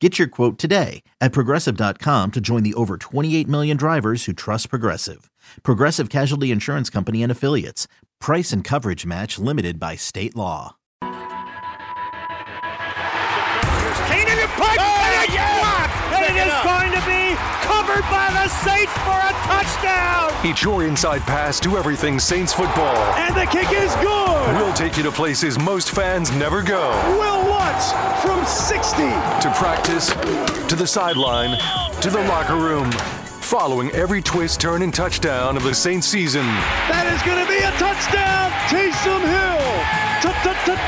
Get your quote today at progressive.com to join the over 28 million drivers who trust Progressive. Progressive Casualty Insurance Company and Affiliates. Price and coverage match limited by state law. Kane in the pipe, and it's blocked, and it is going to be covered by the Saints for a touchdown. Each your inside pass to everything Saints football. And the kick is good. We'll take you to places most fans never go. Will Lutz from 60. To practice, to the sideline, to the locker room. Following every twist, turn, and touchdown of the Saints season. That is going to be a touchdown. Taysom Hill.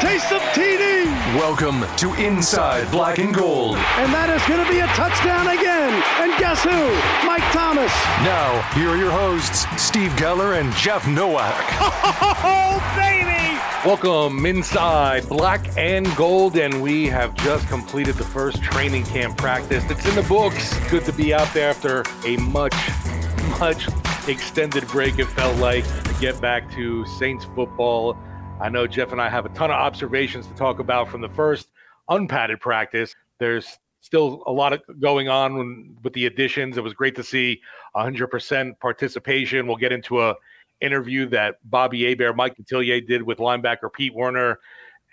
Taysom TD. Welcome to Inside Black and Gold. And that is going to be a touchdown again. And guess who? Mike Thomas. Now, here are your hosts, Steve Geller and Jeff Nowak. Oh, baby. Welcome inside Black and Gold, and we have just completed the first training camp practice. It's in the books. Good to be out there after a much, much extended break, it felt like, to get back to Saints football. I know Jeff and I have a ton of observations to talk about from the first unpadded practice. There's still a lot of going on when, with the additions. It was great to see 100% participation. We'll get into a interview that Bobby Hebert, Mike Detillier did with linebacker Pete Werner.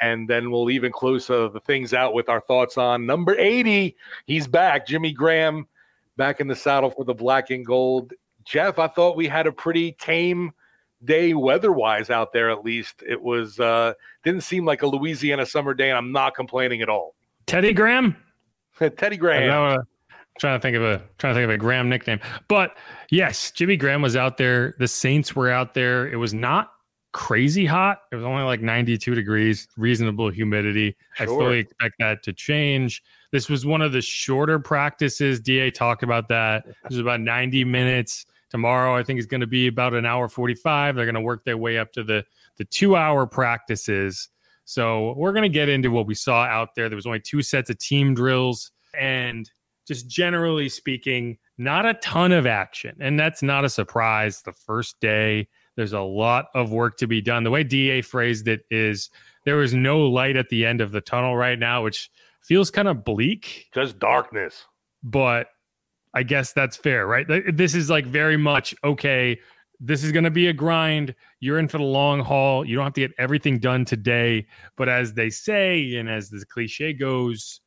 And then we'll even close uh, the things out with our thoughts on number 80. He's back, Jimmy Graham, back in the saddle for the black and gold. Jeff, I thought we had a pretty tame day weather-wise out there. At least it was uh, didn't seem like a Louisiana summer day, and I'm not complaining at all. Teddy Graham. Teddy Graham. Trying to think of a trying to think of a Graham nickname, but yes, Jimmy Graham was out there. The Saints were out there. It was not crazy hot. It was only like 92 degrees, reasonable humidity. Sure. I fully expect that to change. This was one of the shorter practices. DA talked about that. It was about 90 minutes. Tomorrow, I think is going to be about an hour 45. They're going to work their way up to the the two hour practices. So we're going to get into what we saw out there. There was only two sets of team drills, and just generally speaking, not a ton of action. And that's not a surprise. The first day, there's a lot of work to be done. The way DA phrased it is there is no light at the end of the tunnel right now, which feels kind of bleak. Just darkness. But I guess that's fair, right? This is like very much okay. This is going to be a grind. You're in for the long haul. You don't have to get everything done today. But as they say, and as the cliche goes,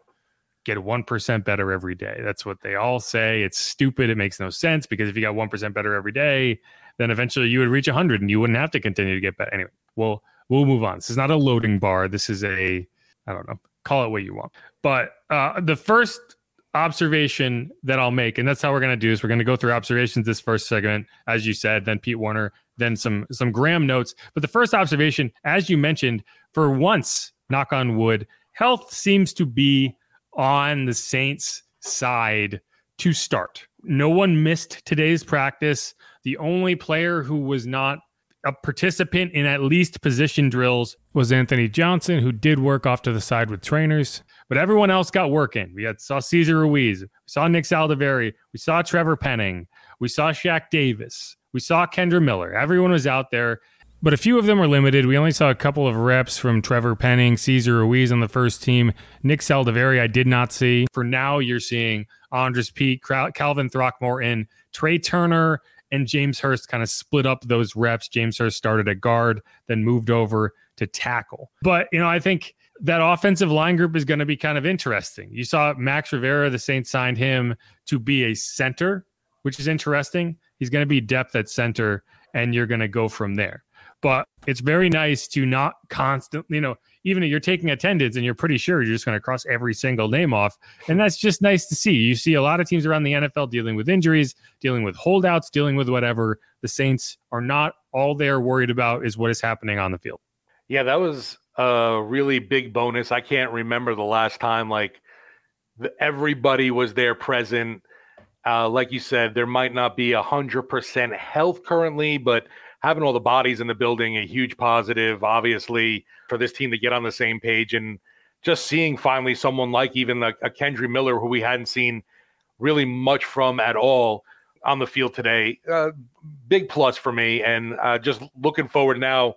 get 1% better every day. That's what they all say. It's stupid. It makes no sense because if you got 1% better every day, then eventually you would reach 100 and you wouldn't have to continue to get better. Anyway, we'll we'll move on. This is not a loading bar. This is a I don't know. Call it what you want. But uh, the first observation that I'll make, and that's how we're going to do this. We're going to go through observations this first segment, as you said, then Pete Werner, then some some Graham notes. But the first observation, as you mentioned, for once, knock on wood, health seems to be on the Saints' side to start. No one missed today's practice. The only player who was not a participant in at least position drills was Anthony Johnson, who did work off to the side with trainers. But everyone else got working. We had saw Cesar Ruiz, we saw Nick Saldiveri, we saw Trevor Penning, we saw Shaq Davis, we saw Kendre Miller. Everyone was out there. But a few of them were limited. We only saw a couple of reps from Trevor Penning, Cesar Ruiz on the first team. Nick Saldiveri, I did not see. For now, you're seeing Andrus Peat, Calvin Throckmorton, Trai Turner, and James Hurst kind of split up those reps. James Hurst started at guard, then moved over to tackle. But, you know, I think that offensive line group is going to be kind of interesting. You saw Max Rivera, the Saints signed him to be a center, which is interesting. He's going to be depth at center, and you're going to go from there. But it's very nice to not constantly, you know, even if you're taking attendance and you're pretty sure you're just going to cross every single name off. And that's just nice to see. You see a lot of teams around the NFL dealing with injuries, dealing with holdouts, dealing with whatever. The Saints are not all they're worried about is what is happening on the field. Yeah, that was a really big bonus. I can't remember the last time like the, everybody was there present. Uh, like you said, there might not be a hundred percent health currently, but having all the bodies in the building a huge positive, obviously, for this team to get on the same page and just seeing finally someone like even a, a Kendre Miller who we hadn't seen really much from at all on the field today. Uh, big plus for me, and uh, just looking forward now,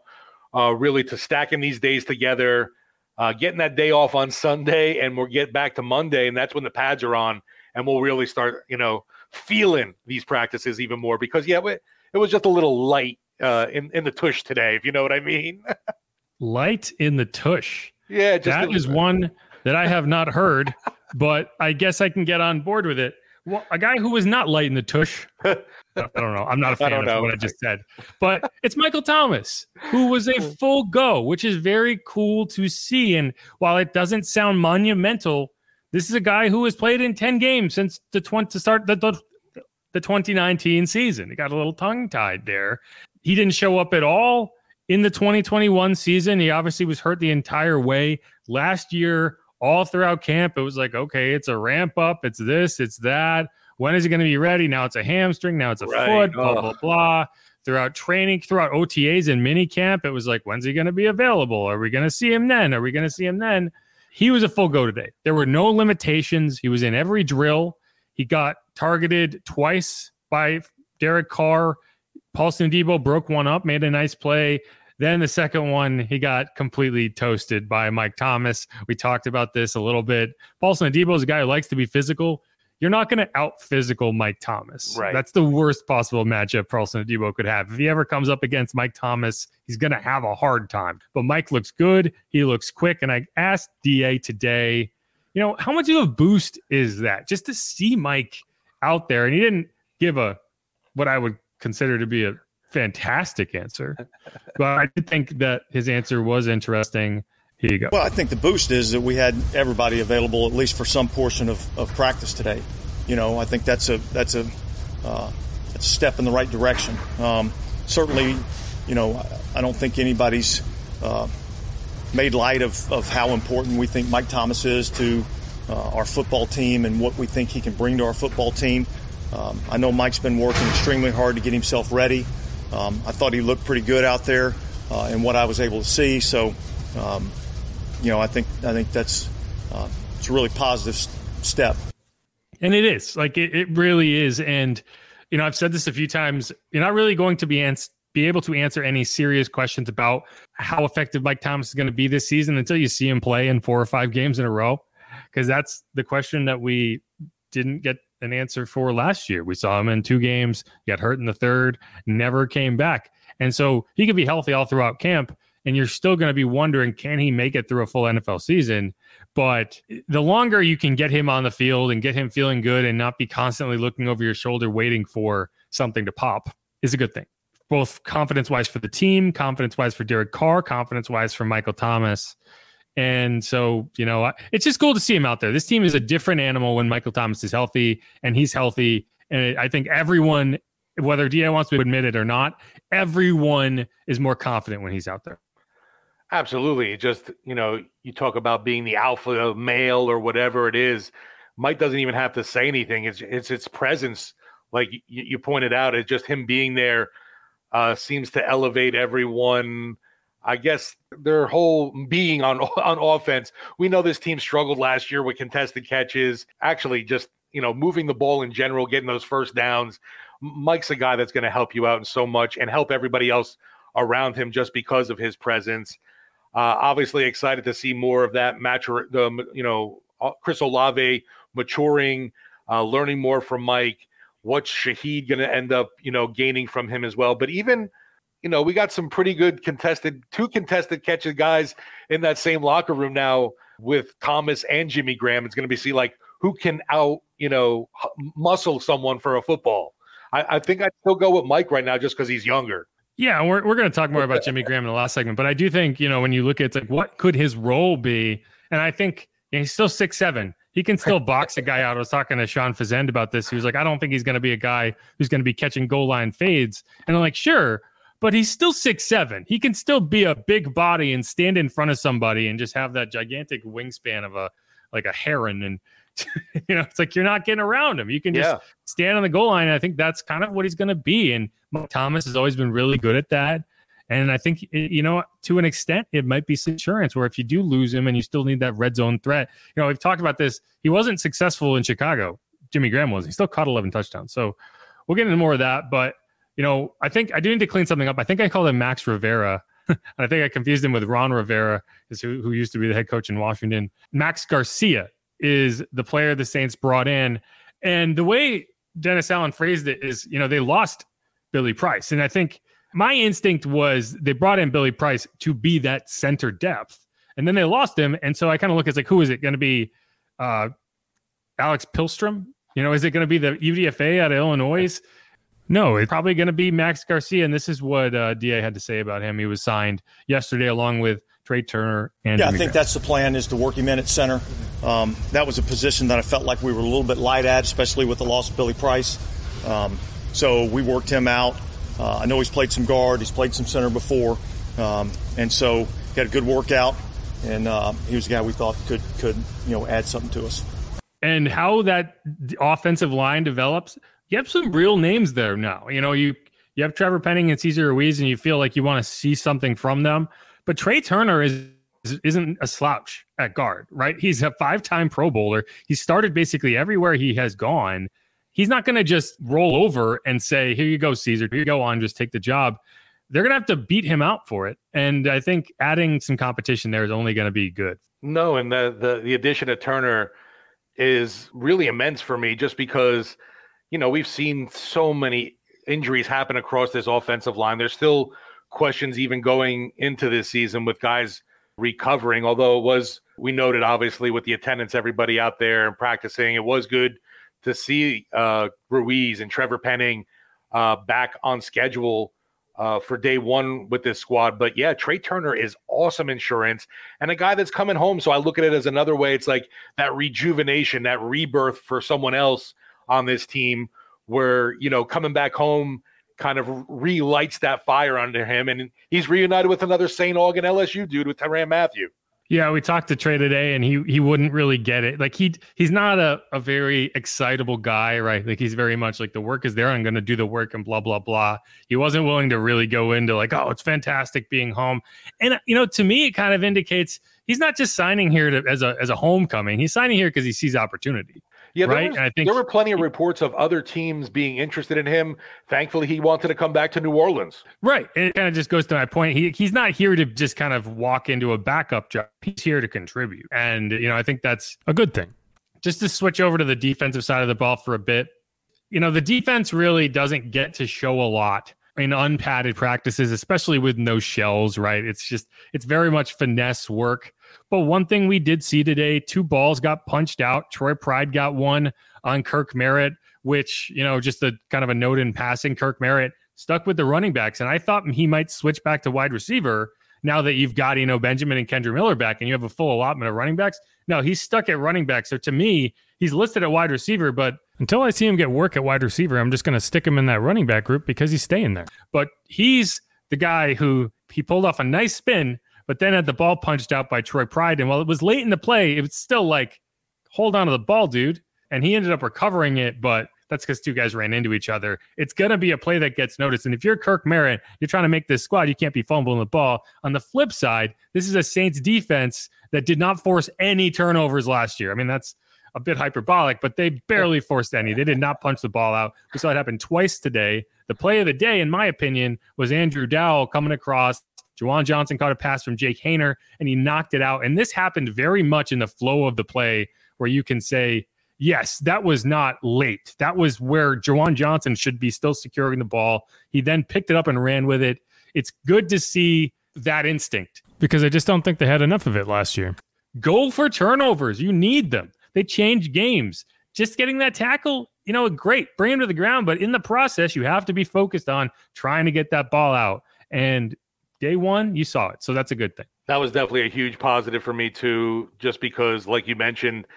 uh, really to stacking these days together, uh, getting that day off on Sunday, and we'll get back to Monday, and that's when the pads are on, and we'll really start, you know, feeling these practices even more because yeah, it was just a little light uh, in in the tush today, if you know what I mean. light in the tush. Yeah, that is one that I have not heard, but I guess I can get on board with it. Well, a guy who was not light in the tush. I don't know. I'm not a fan of know. what I just said, but it's Michael Thomas, who was a full go, which is very cool to see. And while it doesn't sound monumental, this is a guy who has played in 10 games since the 20 to start the, the, the 2019 season. He got a little tongue tied there. He didn't show up at all in the 2021 season. He obviously was hurt the entire way. Last year, all throughout camp, it was like, okay, it's a ramp up, it's this, it's that. When is he going to be ready? Now it's a hamstring, now it's a right. foot, blah, blah, blah. Throughout training, throughout OTAs and mini camp, it was like, when's he going to be available? Are we going to see him then? Are we going to see him then? He was a full go today. There were no limitations. He was in every drill. He got targeted twice by Derek Carr. Paulson Adebo broke one up, made a nice play. Then the second one, he got completely toasted by Mike Thomas. We talked about this a little bit. Paulson Adebo is a guy who likes to be physical. You're not going to out physical Mike Thomas. Right. That's the worst possible matchup Paulson Adebo could have. If he ever comes up against Mike Thomas, he's going to have a hard time. But Mike looks good. He looks quick. And I asked DA today, you know, how much of a boost is that just to see Mike out there? And he didn't give a what I would consider to be a fantastic answer. but I did think that his answer was interesting. Here you go. Well, I think the boost is that we had everybody available at least for some portion of, of practice today. You know, I think that's a that's a uh, that's a step in the right direction. Um, certainly, you know, I don't think anybody's uh, made light of, of how important we think Mike Thomas is to uh, our football team and what we think he can bring to our football team. Um, I know Mike's been working extremely hard to get himself ready. Um, I thought he looked pretty good out there uh, in what I was able to see. So, um, you know, I think I think that's uh, it's a really positive step. And it is like it, it really is. And you know, I've said this a few times. You're not really going to be ans- be able to answer any serious questions about how effective Mike Thomas is going to be this season until you see him play in four or five games in a row, because that's the question that we didn't get an answer for last year. We saw him in two games, got hurt in the third, never came back. And so he could be healthy all throughout camp, and you're still going to be wondering can he make it through a full NFL season? But the longer you can get him on the field and get him feeling good and not be constantly looking over your shoulder waiting for something to pop is a good thing. Both confidence wise for the team, confidence wise for Derek Carr, confidence wise for Michael Thomas. And so, you know, it's just cool to see him out there. This team is a different animal when Michael Thomas is healthy and he's healthy. And I think everyone, whether DA wants to admit it or not, everyone is more confident when he's out there. Absolutely. Just, you know, you talk about being the alpha male or whatever it is. Mike doesn't even have to say anything. It's it's its presence, like you, you pointed out. It's just him being there uh, seems to elevate everyone I guess their whole being on on offense. We know this team struggled last year with contested catches, actually just, you know, moving the ball in general, getting those first downs. Mike's a guy that's going to help you out in so much and help everybody else around him just because of his presence. Uh, obviously, excited to see more of that match. The you know uh, Chris Olave maturing, uh, learning more from Mike. What's Shaheed going to end up you know gaining from him as well? But even you know we got some pretty good contested two contested catches guys in that same locker room now with Thomas and Jimmy Graham. It's going to be see like who can out you know muscle someone for a football. I, I think I'd still go with Mike right now just because he's younger. Yeah, we're we're going to talk more about Jimmy Graham in the last segment, but I do think you know when you look at like what could his role be, and I think you know, he's still six seven. He can still box a guy out. I was talking to Sean Fazende about this. He was like, I don't think he's going to be a guy who's going to be catching goal line fades. And I'm like, sure, but he's still six seven. He can still be a big body and stand in front of somebody and just have that gigantic wingspan of a like a heron and you know, it's like you're not getting around him. You can just yeah. stand on the goal line. I think that's kind of what he's going to be. And Thomas has always been really good at that. And I think, you know, to an extent, it might be insurance where if you do lose him and you still need that red zone threat, you know, we've talked about this. He wasn't successful in Chicago. Jimmy Graham was. He still caught 11 touchdowns. So we'll get into more of that. But, you know, I think I do need to clean something up. I think I called him Max Rivera. And I think I confused him with Ron Rivera, who, who used to be the head coach in Washington. Max Garcia is the player the Saints brought in. And the way Dennis Allen phrased it is, you know, they lost Billy Price. And I think my instinct was they brought in Billy Price to be that center depth. And then they lost him. And so I kind of look at like, who is it going to be? Uh, Alex Pihlstrom? You know, is it going to be the UDFA out of Illinois? No, it's probably going to be Max Garcia. And this is what uh, DA had to say about him. He was signed yesterday along with Trai Turner and yeah, Jimmy I think Graham. that's the plan is to work him in at center. Um, that was a position that I felt like we were a little bit light at, especially with the loss of Billy Price. Um, so we worked him out. Uh, I know he's played some guard, he's played some center before, um, and so he had a good workout, and uh, he was a guy we thought could could you know add something to us. And how that offensive line develops, you have some real names there now. You know, you you have Trevor Penning and Cesar Ruiz, and you feel like you want to see something from them. But Trai Turner is isn't a slouch at guard, right? He's a five-time Pro Bowler. He started basically everywhere he has gone. He's not going to just roll over and say, "Here you go, Cesar. Here you go on. Just take the job." They're going to have to beat him out for it, and I think adding some competition there is only going to be good. No, and the the the addition of Turner is really immense for me, just because you know we've seen so many injuries happen across this offensive line. There's still questions even going into this season with guys recovering. Although it was, we noted obviously with the attendance, everybody out there and practicing, it was good to see uh, Ruiz and Trevor Penning uh, back on schedule uh, for day one with this squad. But yeah, Trai Turner is awesome insurance and a guy that's coming home. So I look at it as another way. It's like that rejuvenation, that rebirth for someone else on this team where, you know, coming back home kind of relights that fire under him, and he's reunited with another St. Augustine LSU dude with Tyrann Mathieu. Yeah, we talked to Trai today, and he he wouldn't really get it. Like he he's not a, a very excitable guy, right? Like he's very much like the work is there. I'm going to do the work and blah blah blah. He wasn't willing to really go into like, oh, it's fantastic being home. And you know, to me, it kind of indicates he's not just signing here to, as a as a homecoming. He's signing here because he sees opportunity. Yeah, right. Was, I think there were plenty of reports of other teams being interested in him. Thankfully, he wanted to come back to New Orleans. Right. It kind of just goes to my point. He he's not here to just kind of walk into a backup job. He's here to contribute, and you know I think that's a good thing. Just to switch over to the defensive side of the ball for a bit, you know the defense really doesn't get to show a lot in unpadded practices, especially with no shells. Right. It's just it's very much finesse work but one thing we did see today, two balls got punched out. Troy Pride got one on Kirk Merritt, which, you know, just a kind of a note in passing. Kirk Merritt stuck with the running backs. And I thought he might switch back to wide receiver now that you've got, you know, Benjamin and Kendre Miller back and you have a full allotment of running backs. No, he's stuck at running back. So to me, he's listed at wide receiver, but until I see him get work at wide receiver, I'm just going to stick him in that running back group because he's staying there. But he's the guy who he pulled off a nice spin but then had the ball punched out by Troy Pride. And while it was late in the play, it was still like, hold on to the ball, dude. And he ended up recovering it, but that's because two guys ran into each other. It's going to be a play that gets noticed. And if you're Kirk Merritt, you're trying to make this squad, you can't be fumbling the ball. On the flip side, this is a Saints defense that did not force any turnovers last year. I mean, that's a bit hyperbolic, but they barely forced any. They did not punch the ball out. We saw it happen twice today. The play of the day, in my opinion, was Andrew Dowell coming across. Juwan Johnson caught a pass from Jake Haener and he knocked it out. And this happened very much in the flow of the play where you can say, yes, that was not late. That was where Juwan Johnson should be still securing the ball. He then picked it up and ran with it. It's good to see that instinct because I just don't think they had enough of it last year. Go for turnovers. You need them. They change games. Just getting that tackle, you know, great. Bring him to the ground, but in the process, you have to be focused on trying to get that ball out. And day one, you saw it. So that's a good thing. That was definitely a huge positive for me too, just because, like you mentioned,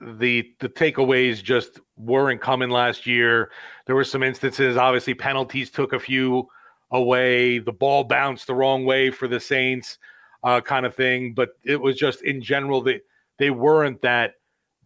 the the takeaways just weren't coming last year. There were some instances, obviously, penalties took a few away. The ball bounced the wrong way for the Saints, uh, kind of thing. But it was just in general that they weren't that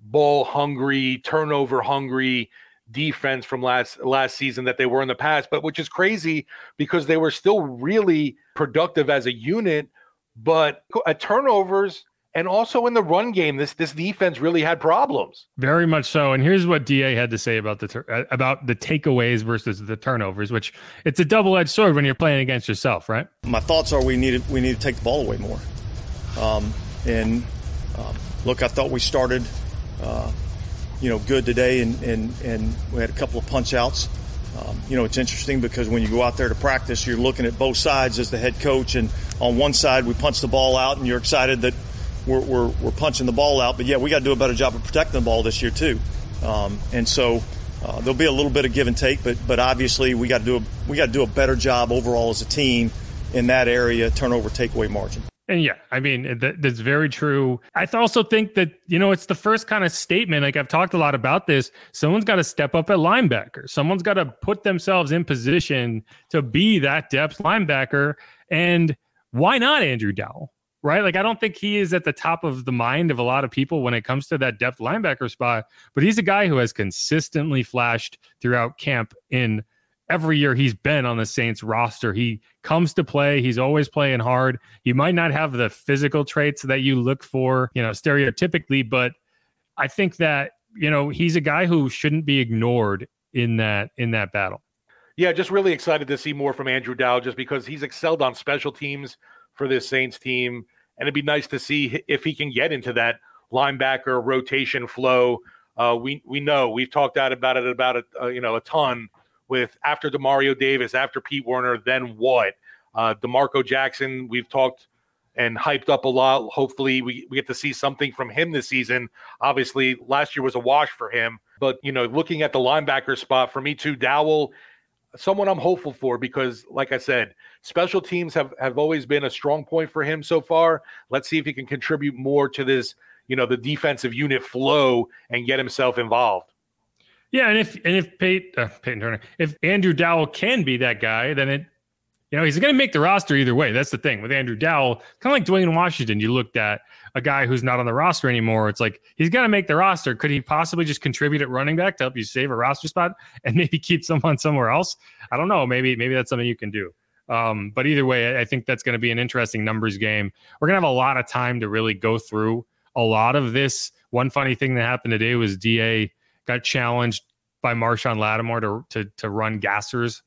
ball hungry, turnover hungry defense from last last season that they were in the past. But which is crazy because they were still really productive as a unit. But at turnovers, and also in the run game, this this defense really had problems. Very much so. And here's what Da had to say about the tur- uh, about the takeaways versus the turnovers, which it's a double edged sword when you're playing against yourself, right? My thoughts are we need to, we need to take the ball away more. Um, and um, look, I thought we started, uh, you know, good today, and and and we had a couple of punch outs. Um, you know, it's interesting because when you go out there to practice, you're looking at both sides as the head coach, and on one side we punch the ball out, and you're excited that we're, we're, we're punching the ball out. But yeah, we got to do a better job of protecting the ball this year too. Um, and so uh, there'll be a little bit of give and take, but but obviously we got to do a, we got to do a better job overall as a team in that area, turnover takeaway margin. And yeah, I mean that, that's very true. I also think that you know it's the first kind of statement. Like I've talked a lot about this. Someone's got to step up at linebacker. Someone's got to put themselves in position to be that depth linebacker. And why not Andrew Dowell? right? Like I don't think he is at the top of the mind of a lot of people when it comes to that depth linebacker spot, but he's a guy who has consistently flashed throughout camp in every year he's been on the Saints roster. He comes to play, he's always playing hard. He might not have the physical traits that you look for, you know, stereotypically, but I think that, you know, he's a guy who shouldn't be ignored in that in that battle. Yeah, just really excited to see more from Andrew Dow just because he's excelled on special teams for this Saints team. And it'd be nice to see if he can get into that linebacker rotation flow. Uh, we we know we've talked out about it about a uh, you know a ton with after Demario Davis, after Pete Werner, then what? Uh, D'Marco Jackson, we've talked and hyped up a lot. Hopefully, we, we get to see something from him this season. Obviously, last year was a wash for him. But, you know, looking at the linebacker spot, for me too, Dowell someone I'm hopeful for because, like I said, special teams have have always been a strong point for him so far. Let's see if he can contribute more to this, you know, the defensive unit flow and get himself involved. Yeah, and if and if Pate, uh, Peyton Turner, if Andrew Dowell can be that guy, then it, you know, he's going to make the roster either way. That's the thing with Andrew Dowell. Kind of like Dwayne Washington. You looked at a guy who's not on the roster anymore. It's like he's got to make the roster. Could he possibly just contribute at running back to help you save a roster spot and maybe keep someone somewhere else? I don't know. Maybe maybe that's something you can do. Um, but either way, I think that's going to be an interesting numbers game. We're going to have a lot of time to really go through a lot of this. One funny thing that happened today was Da got challenged by Marshon Lattimore to to, to run gassers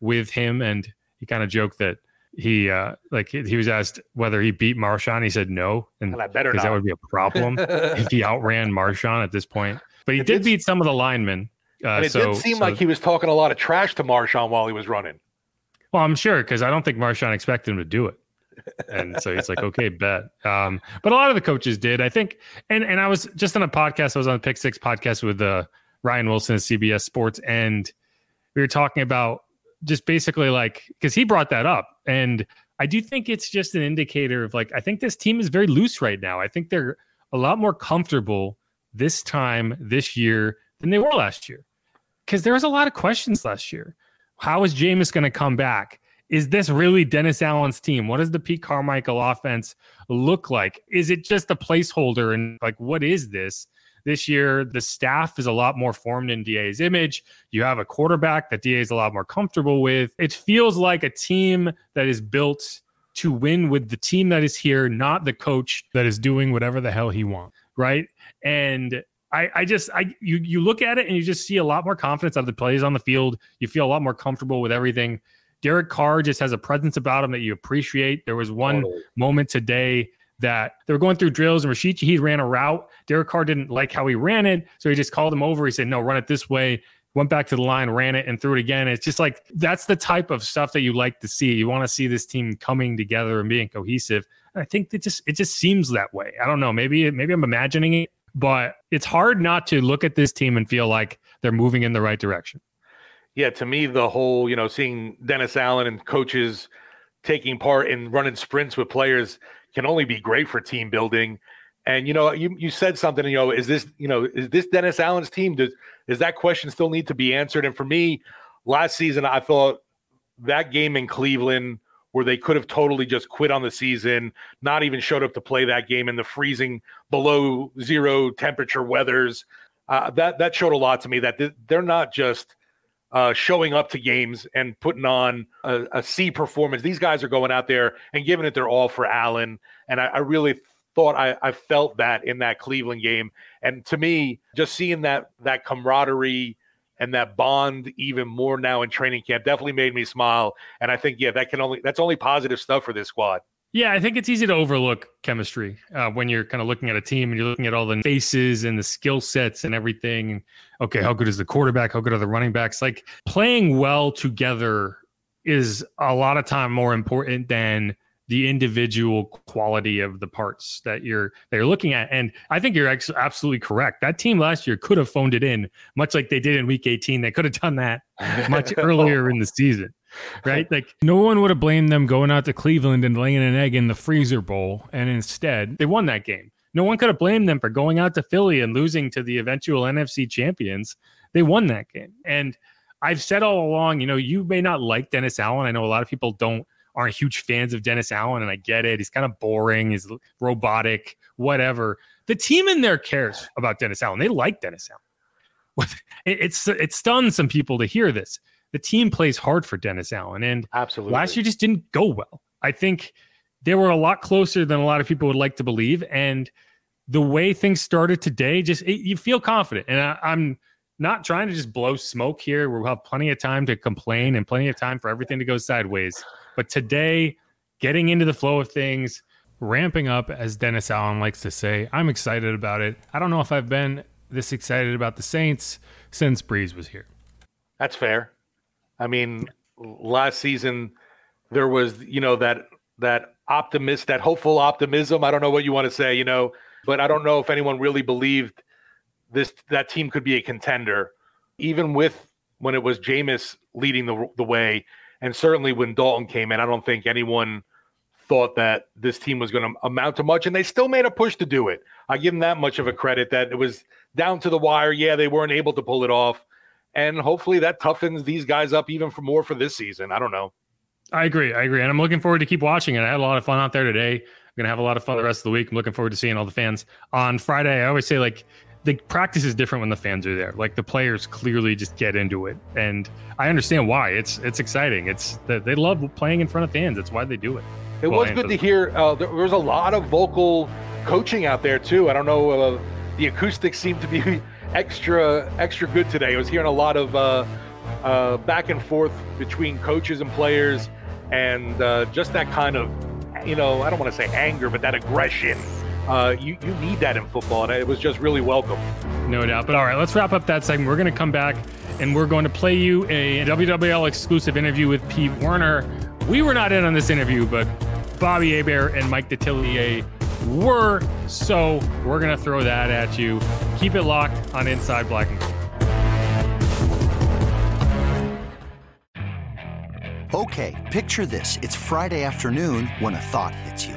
with him, and he kind of joked that he uh like he was asked whether he beat Marshon. He said no, and because that would be a problem if he outran Marshon at this point. But he it did, did beat some of the linemen. Uh, and it so, did seem so, like he was talking a lot of trash to Marshon while he was running. Well, I'm sure because I don't think Marshawn expected him to do it. And so he's like, okay, bet. Um, but a lot of the coaches did, I think. And and I was just on a podcast. I was on the Pick Six podcast with uh, Ryan Wilson of CBS Sports, and we were talking about just basically like because he brought that up, and I do think it's just an indicator of like I think this team is very loose right now. I think they're a lot more comfortable this time this year than they were last year because there was a lot of questions last year. How is Jameis going to come back? Is this really Dennis Allen's team? What does the Pete Carmichael offense look like? Is it just a placeholder? And like, what is this? This year, the staff is a lot more formed in DA's image. You have a quarterback that DA is a lot more comfortable with. It feels like a team that is built to win with the team that is here, not the coach that is doing whatever the hell he wants. Right. And I, I just I you you look at it and you just see a lot more confidence out of the plays on the field. You feel a lot more comfortable with everything. Derek Carr just has a presence about him that you appreciate. There was one totally. moment today that they were going through drills and Rashid he ran a route. Derek Carr didn't like how he ran it, so he just called him over. He said, "No, run it this way." Went back to the line, ran it, and threw it again. It's just like that's the type of stuff that you like to see. You want to see this team coming together and being cohesive. And I think it just it just seems that way. I don't know. Maybe maybe I'm imagining it, but it's hard not to look at this team and feel like they're moving in the right direction. Yeah, to me, the whole you know seeing Dennis Allen and coaches taking part in running sprints with players can only be great for team building. And you know, you you said something. You know, is this you know is this Dennis Allen's team? Does does that question still need to be answered? And for me, last season, I thought that game in Cleveland where they could have totally just quit on the season, not even showed up to play that game in the freezing below zero temperature weathers. Uh, that that showed a lot to me that they're not just uh, showing up to games and putting on a, a C performance. These guys are going out there and giving it their all for Allen. And I, I really thought I, I, felt that in that Cleveland game. And to me, just seeing that that camaraderie and that bond even more now in training camp definitely made me smile. And I think, yeah, that can only that's only positive stuff for this squad. Yeah, I think it's easy to overlook chemistry uh, when you're kind of looking at a team and you're looking at all the faces and the skill sets and everything. Okay, how good is the quarterback? How good are the running backs? Like playing well together is a lot of time more important than the individual quality of the parts that you're that you're looking at. And I think you're ex- absolutely correct. That team last year could have phoned it in, much like they did in Week 18. They could have done that much earlier in the season right? Like no one would have blamed them going out to Cleveland and laying an egg in the freezer bowl, and instead they won that game. No one could have blamed them for going out to Philly and losing to the eventual NFC champions. They won that game. And I've said all along, you know, you may not like Dennis Allen. I know a lot of people don't aren't huge fans of Dennis Allen, and I get it. He's kind of boring, he's robotic, whatever. The team in there cares about Dennis Allen. They like Dennis Allen. It, it's it stuns some people to hear this the team plays hard for Dennis Allen. And absolutely last year just didn't go well. I think they were a lot closer than a lot of people would like to believe. And the way things started today, just it, you feel confident. And I, I'm not trying to just blow smoke here. We'll have plenty of time to complain and plenty of time for everything to go sideways. But today, getting into the flow of things, ramping up, as Dennis Allen likes to say, I'm excited about it. I don't know if I've been this excited about the Saints since Brees was here. That's fair. I mean, last season there was, you know, that that optimist, that hopeful optimism. I don't know what you want to say, you know, but I don't know if anyone really believed this that team could be a contender, even with when it was Jameis leading the the way, and certainly when Dalton came in. I don't think anyone thought that this team was going to amount to much, and they still made a push to do it. I give them that much of a credit that it was down to the wire. Yeah, they weren't able to pull it off, and hopefully that toughens these guys up even for more for this season. I don't know. I agree. I agree. And I'm looking forward to keep watching it. I had a lot of fun out there today. I'm going to have a lot of fun the rest of the week. I'm looking forward to seeing all the fans on Friday. I always say like the practice is different when the fans are there. Like the players clearly just get into it. And I understand why. It's it's exciting. It's they love playing in front of fans. That's why they do it. It well, was good to hear. Uh, there was a lot of vocal coaching out there too. I don't know. Uh, the acoustics seem to be extra extra good today. I was hearing a lot of uh, uh, back and forth between coaches and players, and uh, just that kind of you know I don't want to say anger, but that aggression. Uh, you you need that in football, and it was just really welcome. No doubt. But all right, let's wrap up that segment. We're going to come back and we're going to play you a WWL exclusive interview with Pete Werner. We were not in on this interview, but Bobby Hebert and Mike Detillier were. So we're going to throw that at you. Keep it locked on Inside Black and Gold. Okay, picture this. It's Friday afternoon when a thought hits you.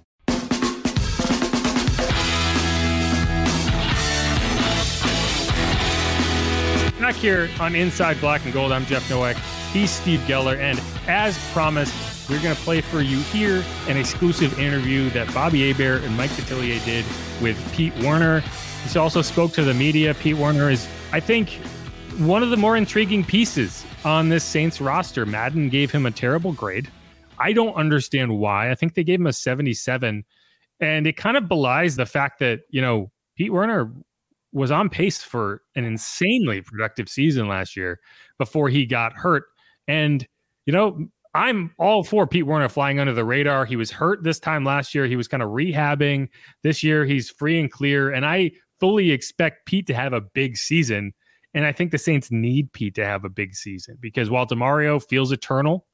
Back here on Inside Black and Gold, I'm Jeff Nowak. He's Steve Geller, and as promised, we're going to play for you here an exclusive interview that Bobby Hebert and Mike Detillier did with Pete Werner. He also spoke to the media. Pete Werner is, I think, one of the more intriguing pieces on this Saints roster. Madden gave him a terrible grade. I don't understand why. I think they gave him a 77, and it kind of belies the fact that, you know, Pete Werner was on pace for an insanely productive season last year before he got hurt. And, you know, I'm all for Pete Werner flying under the radar. He was hurt this time last year. He was kind of rehabbing. This year, he's free and clear. And I fully expect Pete to have a big season. And I think the Saints need Pete to have a big season because while Demario feels eternal,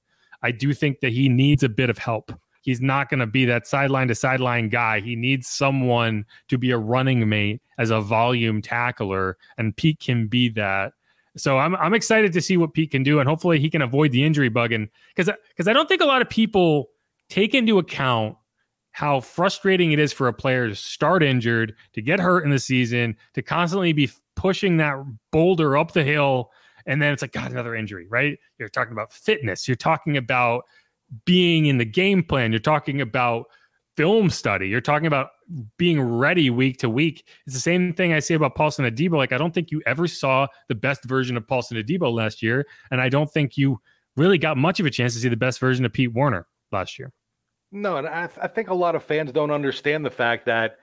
I do think that he needs a bit of help. He's not going to be that sideline to sideline guy. He needs someone to be a running mate as a volume tackler, and Pete can be that. So I'm I'm excited to see what Pete can do, and hopefully he can avoid the injury bug. And because because I don't think a lot of people take into account how frustrating it is for a player to start injured, to get hurt in the season, to constantly be pushing that boulder up the hill, and then it's like God, another injury, right? You're talking about fitness. You're talking about being in the game plan. You're talking about film study. You're talking about being ready week to week. It's the same thing I say about Paulson Adebo. Like, I don't think you ever saw the best version of Paulson Adebo last year. And I don't think you really got much of a chance to see the best version of Pete Werner last year. No, and I, th- I think a lot of fans don't understand the fact that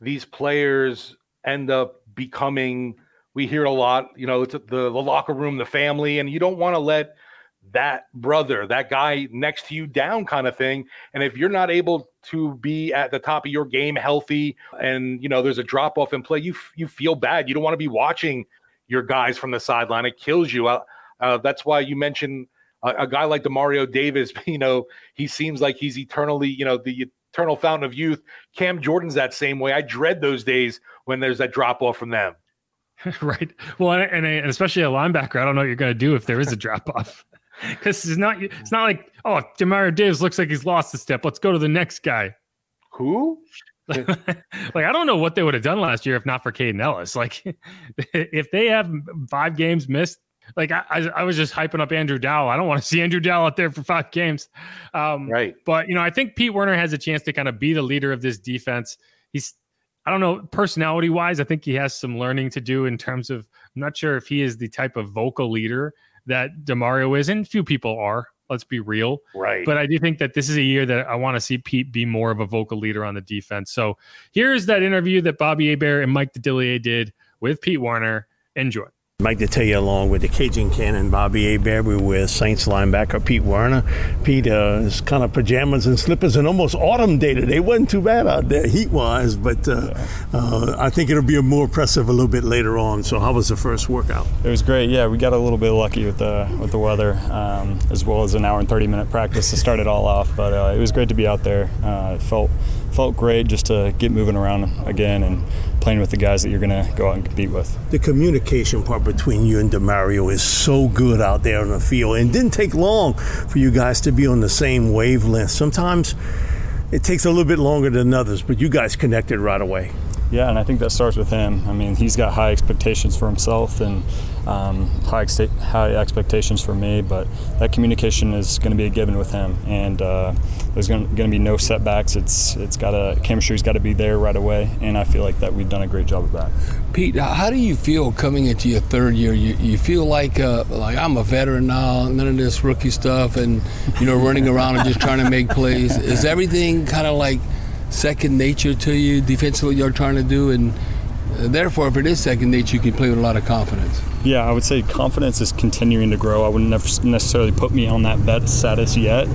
these players end up becoming, we hear a lot, you know, it's the, the locker room, the family, and you don't want to let – that brother, that guy next to you down kind of thing. And if you're not able to be at the top of your game healthy and you know there's a drop off in play, you you feel bad. You don't want to be watching your guys from the sideline. It kills you. Uh, uh, that's why you mentioned a, a, guy like Demario Davis. You know, he seems like he's eternally, you know, the eternal fountain of youth. Cam Jordan's that same way. I dread those days when there's that drop off from them. right. Well, and, and, especially a linebacker, I don't know what you're going to do if there is a drop off because it's not it's not like oh Demario Davis looks like he's lost a step. Let's go to the next guy. Who? like I don't know what they would have done last year if not for Kaden Elliss. Like if they have five games missed, like I, I, was just hyping up Andrew Dowell. I don't want to see Andrew Dowell out there for five games. Um, right. But you know, I think Pete Werner has a chance to kind of be the leader of this defense. He's I don't know, personality wise, I think he has some learning to do in terms of I'm not sure if he is the type of vocal leader that Demario is, and few people are. Let's be real. Right. But I do think that this is a year that I want to see Pete be more of a vocal leader on the defense. So here's that interview that Bobby Hebert and Mike Detillier did with Pete Werner. Enjoy. Mike Detillier along with the Cajun Cannon, Bobby A. Hebert, with Saints linebacker Pete Werner. Pete uh, is kind of pajamas and slippers and almost autumn dated. It wasn't too bad out there heat wise, but uh, uh, I think it'll be more impressive a little bit later on. So, how was the first workout? It was great. Yeah, we got a little bit lucky with the with the weather, um, as well as an hour and 30 minute practice to start it all off. But uh, it was great to be out there. Uh, it felt felt great just to get moving around again and playing with the guys that you're going to go out and compete with. The communication part between you and Demario is so good out there on the field, and didn't take long for you guys to be on the same wavelength. Sometimes it takes a little bit longer than others, but you guys connected right away. Yeah, and I think that starts with him. I mean, he's got high expectations for himself and um, high, ex- high expectations for me, but that communication is going to be a given with him, and uh, there's going to be no setbacks. It's it's got a chemistry's got to be there right away, and I feel like that we've done a great job of that. Pete, how do you feel coming into your third year? You, you feel like uh, like I'm a veteran now, none of this rookie stuff, and you know running around and just trying to make plays. Is everything kind of like second nature to you defensively you're trying to do and therefore if it is second nature you can play with a lot of confidence. Yeah i would say confidence is continuing to grow. I wouldn't necessarily put me on that vet status yet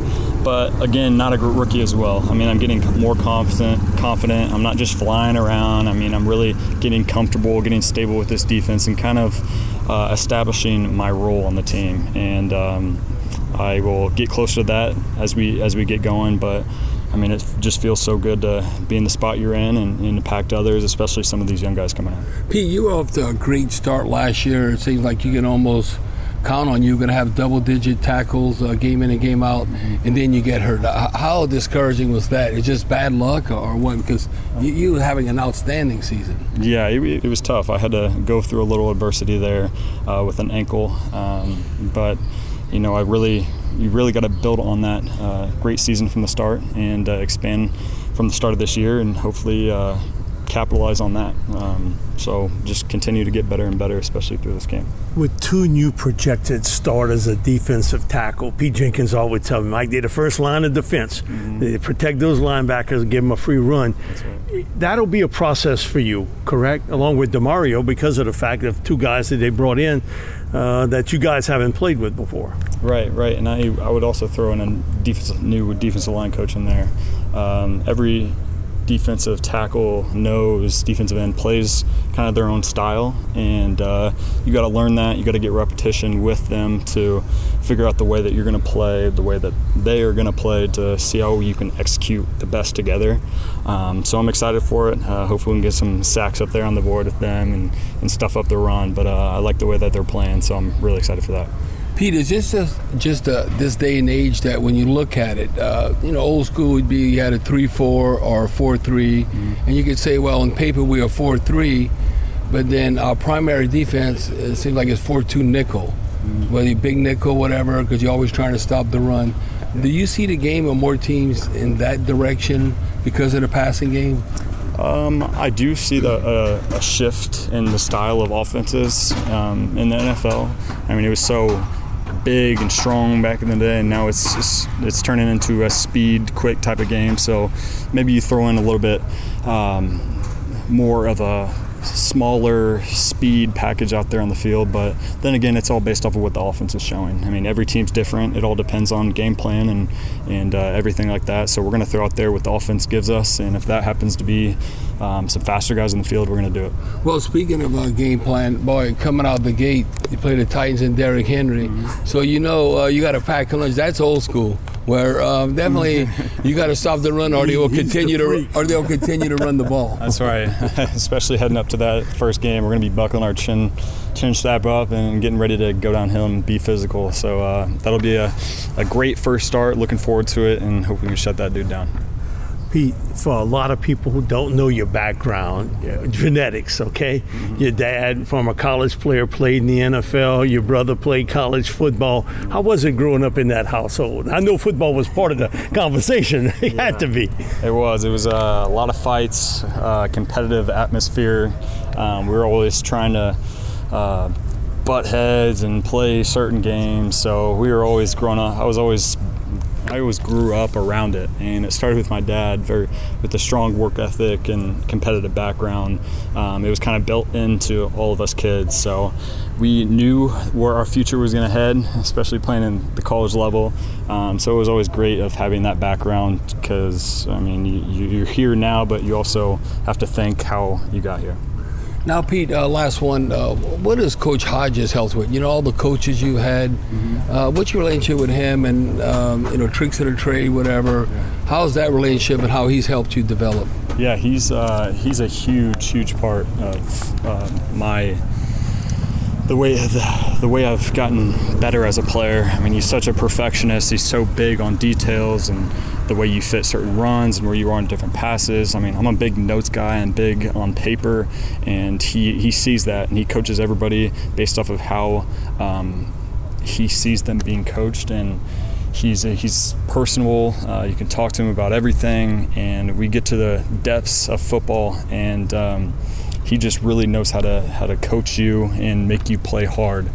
but again not a rookie as well. I mean i'm getting more confident confident. I'm not just flying around. I mean i'm really getting comfortable getting stable with this defense and kind of uh, establishing my role on the team. And um, i will get closer to that as we as we get going but I mean, it just feels so good to be in the spot you're in and, and impact others, especially some of these young guys coming out. Pete, you were off to a great start last year. It seems like you can almost count on you. Going to have double digit tackles uh, game in and game out, and then you get hurt. How discouraging was that? It's just bad luck or what? Because you, you were having an outstanding season. Yeah, it, it, was tough. I had to go through a little adversity there uh, with an ankle, um, but you know, I really you really got to build on that uh, great season from the start and uh, expand from the start of this year, and hopefully uh, capitalize on that. Um, so just continue to get better and better, especially through this game. With two new projected starters at defensive tackle, Pete Jenkins always tell me, Mike, they're the first line of defense. Mm-hmm. They protect those linebackers and give them a free run. Right. That'll be a process for you, correct? Along with Demario, because of the fact of two guys that they brought in uh, that you guys haven't played with before. Right, right. And I, I would also throw in a defensive, new defensive line coach in there. Um, every defensive tackle knows defensive end plays kind of their own style, and uh, you got to learn that. You got to get repetition with them to figure out the way that you're going to play, the way that they are going to play, to see how you can execute the best together. Um, so I'm excited for it. Uh, hopefully, we can get some sacks up there on the board with them and, and stuff up the run. But uh, I like the way that they're playing, so I'm really excited for that. Pete, is this just, just uh, this day and age that when you look at it, uh, you know, old school would be you had a 3 4 or a 4 3, mm-hmm. and you could say, well, on paper we are 4 3, but then our primary defense, it seems like it's 4 2 nickel, mm-hmm. whether you big nickel, whatever, because you're always trying to stop the run. Do you see the game of more teams in that direction because of the passing game? Um, I do see the, uh, a shift in the style of offenses um, in the NFL. I mean, it was so big and strong back in the day, and now it's it's, it's turning into a speed, quick type of game. So maybe you throw in a little bit um, more of a smaller speed package out there on the field. But then again, it's all based off of what the offense is showing. I mean, every team's different. It all depends on game plan and and uh, everything like that. So we're going to throw out there what the offense gives us, and if that happens to be um, some faster guys in the field, we're going to do it. Well, speaking of uh, game plan, boy, coming out the gate, you play the Titans and Derrick Henry, mm-hmm. so you know uh, you got to pack a lunch. That's old school. Where um, definitely you got to stop the run, or they will continue the to, or they'll continue to run the ball. That's right. Especially heading up to that first game, we're going to be buckling our chin chin strap up and getting ready to go downhill and be physical. So uh, that'll be a, a great first start. Looking forward to it, and hope we can shut that dude down. Pete, for a lot of people who don't know your background, genetics, okay? Mm-hmm. Your dad, former college player, played in the NFL. Your brother played college football. How was it growing up in that household? I know football was part of the conversation. it yeah. had to be. It was. It was uh, a lot of fights, uh, competitive atmosphere. Um, we were always trying to. Uh, butt heads and play certain games. So we were always growing up. I was always I always grew up around it, and it started with my dad, very with a strong work ethic and competitive background. Um, it was kind of built into all of us kids, so we knew where our future was going to head, especially playing in the college level. Um, so it was always great of having that background because I mean you, you're here now, but you also have to think how you got here. Now, Pete, uh, last one. Uh, what is Coach Hodges' health with? You know, all the coaches you had. Mm-hmm. Uh, what's your relationship with him and, um, you know, tricks of the trade, whatever? Yeah. How's that relationship and how he's helped you develop? Yeah, he's, uh, he's a huge, huge part of uh, my the way the, the way I've gotten better as a player. I mean, he's such a perfectionist. He's so big on details and the way you fit certain runs and where you are in different passes. I mean, I'm a big notes guy and big on paper, and he he sees that and he coaches everybody based off of how um, he sees them being coached and. He's, he's personable. Uh, you can talk to him about everything, and we get to the depths of football. And um, he just really knows how to how to coach you and make you play hard.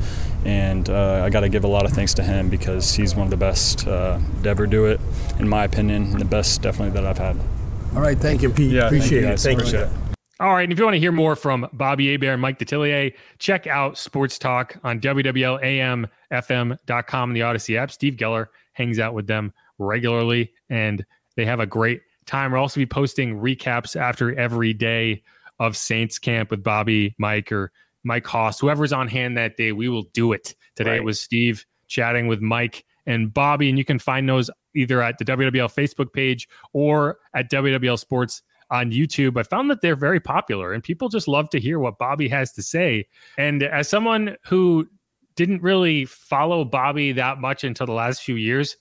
And uh, I got to give a lot of thanks to him because he's one of the best uh, to ever do it, in my opinion, and the best definitely that I've had. All right, thank you, Pete. Yeah, appreciate thank it. Thank appreciate you. It. All right, and if you want to hear more from Bobby Hebert and Mike Detillier, check out Sports Talk on WWLAMFM.com and the Audacy app. Steve Geller hangs out with them regularly, and they have a great time. We'll also be posting recaps after every day of Saints camp with Bobby, Mike, or Mike Hoss, whoever's on hand that day. We will do it. Today right. it was Steve chatting with Mike and Bobby, and you can find those either at the WWL Facebook page or at WWL Sports on YouTube. I found that they're very popular and people just love to hear what Bobby has to say. And as someone who didn't really follow Bobby that much until the last few years,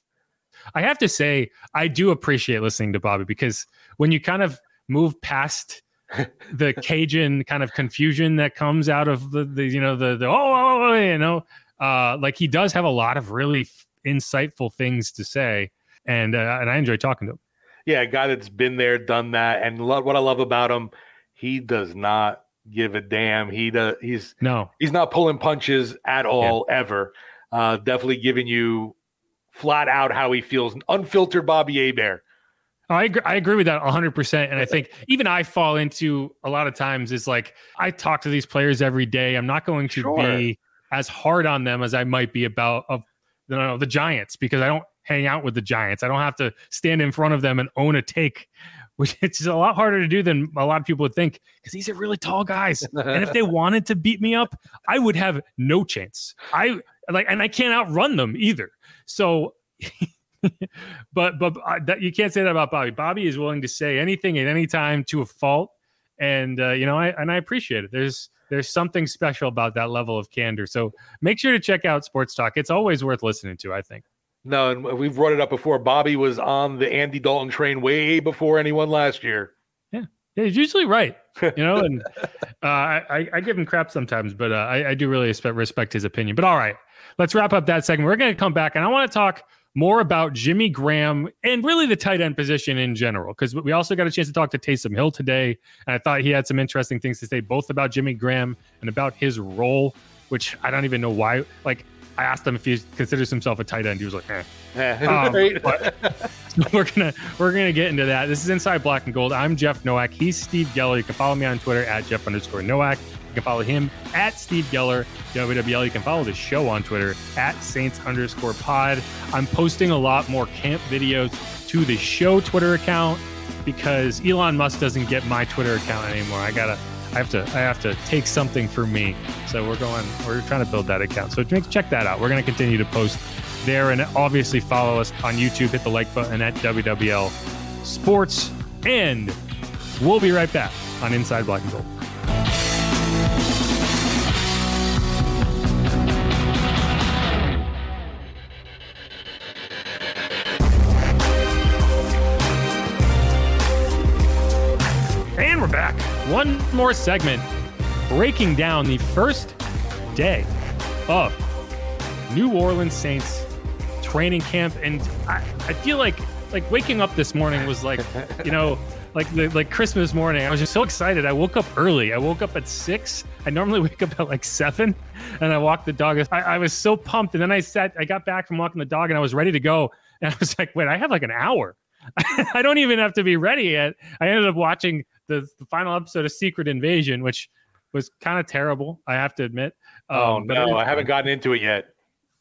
I have to say I do appreciate listening to Bobby because when you kind of move past the Cajun kind of confusion that comes out of the, the you know the the oh, oh, oh you know Uh, like he does have a lot of really f- insightful things to say, and uh, and I enjoy talking to him. Yeah, a guy that's been there, done that, and lo- what I love about him, he does not give a damn. He does. He's no. He's not pulling punches at all yeah. ever. Uh, definitely giving you flat out how he feels, unfiltered Bobby Hebert. Oh, I agree, I agree with that 100%. And I think even I fall into a lot of times is like, I talk to these players every day. I'm not going to sure. be as hard on them as I might be about of you know, the Giants because I don't hang out with the Giants. I don't have to stand in front of them and own a take, which it's a lot harder to do than a lot of people would think because these are really tall guys. and if they wanted to beat me up, I would have no chance. I like, and I can't outrun them either. So but but uh, that, you can't say that about Bobby. Bobby is willing to say anything at any time to a fault, and uh, you know, I and I appreciate it. There's there's something special about that level of candor. So make sure to check out Sports Talk. It's always worth listening to. I think. No, and we've brought it up before. Bobby was on the Andy Dalton train way before anyone last year. Yeah, yeah he's usually right. You know, and uh, I, I give him crap sometimes, but uh, I, I do really respect, respect his opinion. But all right, let's wrap up that segment. We're going to come back, and I want to talk more about Jimmy Graham and really the tight end position in general. Because we also got a chance to talk to Taysom Hill today. And I thought he had some interesting things to say, both about Jimmy Graham and about his role, which I don't even know why. Like, I asked him if he considers himself a tight end. He was like, eh. um, we're gonna we're gonna get into that. This is Inside Black and Gold. I'm Jeff Nowak. He's Steve Geller. You can follow me on Twitter at Jeff underscore Nowak. You can follow him at Steve Geller, WWL. You can follow the show on Twitter at Saints underscore pod. I'm posting a lot more camp videos to the show Twitter account because Elon Musk doesn't get my Twitter account anymore. I gotta I have to I have to take something for me. So we're going we're trying to build that account. So check that out. We're gonna continue to post there and obviously follow us on YouTube. Hit the like button at WWL Sports. And we'll be right back on Inside Black and Gold. One more segment breaking down the first day of New Orleans Saints training camp. And I, I feel like like waking up this morning was like, you know, like like Christmas morning. I was just so excited. I woke up early. I woke up at six. I normally wake up at like seven, and I walked the dog. I, I was so pumped, and then I sat. I got back from walking the dog, and I was ready to go. And I was like, wait, I have like an hour. I don't even have to be ready yet. I ended up watching the, the final episode of Secret Invasion, which was kind of terrible, I have to admit. Oh, um, no, I haven't gotten into it yet.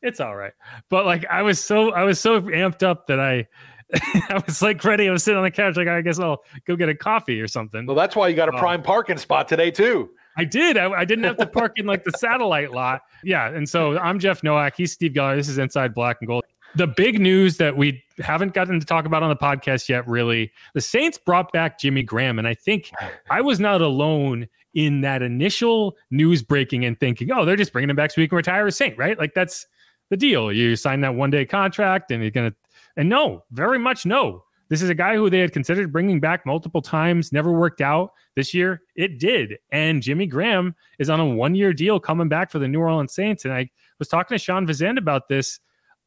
It's all right, but like I was so I was so amped up that I I was like ready. I was sitting on the couch, like I guess I'll go get a coffee or something. Well, that's why you got a uh, prime parking spot today too. I did. I, I, didn't have to park in like the satellite lot. Yeah, and so I'm Jeff Nowak. He's Steve Geller. This is Inside Black and Gold the big news that we haven't gotten to talk about on the podcast yet, really, the Saints brought back Jimmy Graham. And I think I was not alone in that initial news breaking and thinking, oh, they're just bringing him back so he can retire as Saint, right? Like that's the deal. You sign that one day contract and you're going to, and no, very much no. This is a guy who they had considered bringing back multiple times, never worked out. This year, it did. And Jimmy Graham is on a one year deal coming back for the New Orleans Saints. And I was talking to Sean Fazende about this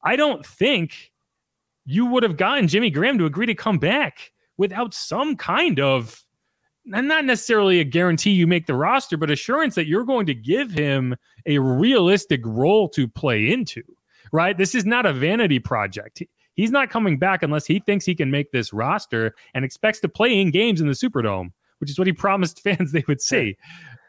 I don't think you would have gotten Jimmy Graham to agree to come back without some kind of not necessarily a guarantee you make the roster, but assurance that you're going to give him a realistic role to play into, right? This is not a vanity project. He's not coming back unless he thinks he can make this roster and expects to play in games in the Superdome, which is what he promised fans they would see.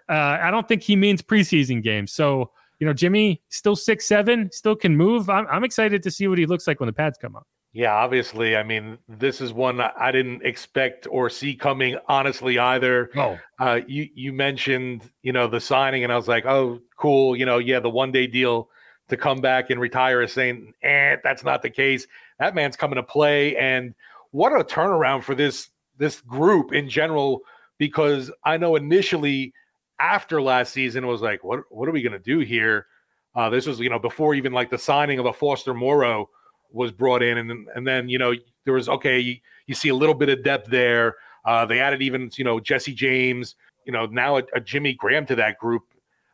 Uh, I don't think he means preseason games. So you know, Jimmy still six seven, still can move. I'm, I'm excited to see what he looks like when the pads come up. Yeah, obviously. I mean, this is one I didn't expect or see coming, honestly, either. Oh, uh, you you mentioned, you know, the signing, and I was like, oh, cool. You know, yeah, the one day deal to come back and retire is saying, eh, that's not the case. That man's coming to play, and what a turnaround for this this group in general. Because I know initially after last season it was like, what what are we going to do here? Uh, this was you know before even like the signing of a Foster Moreau was brought in, and and then you know there was okay, you, you see a little bit of depth there. Uh, they added even you know Jesse James, you know now a, a Jimmy Graham to that group.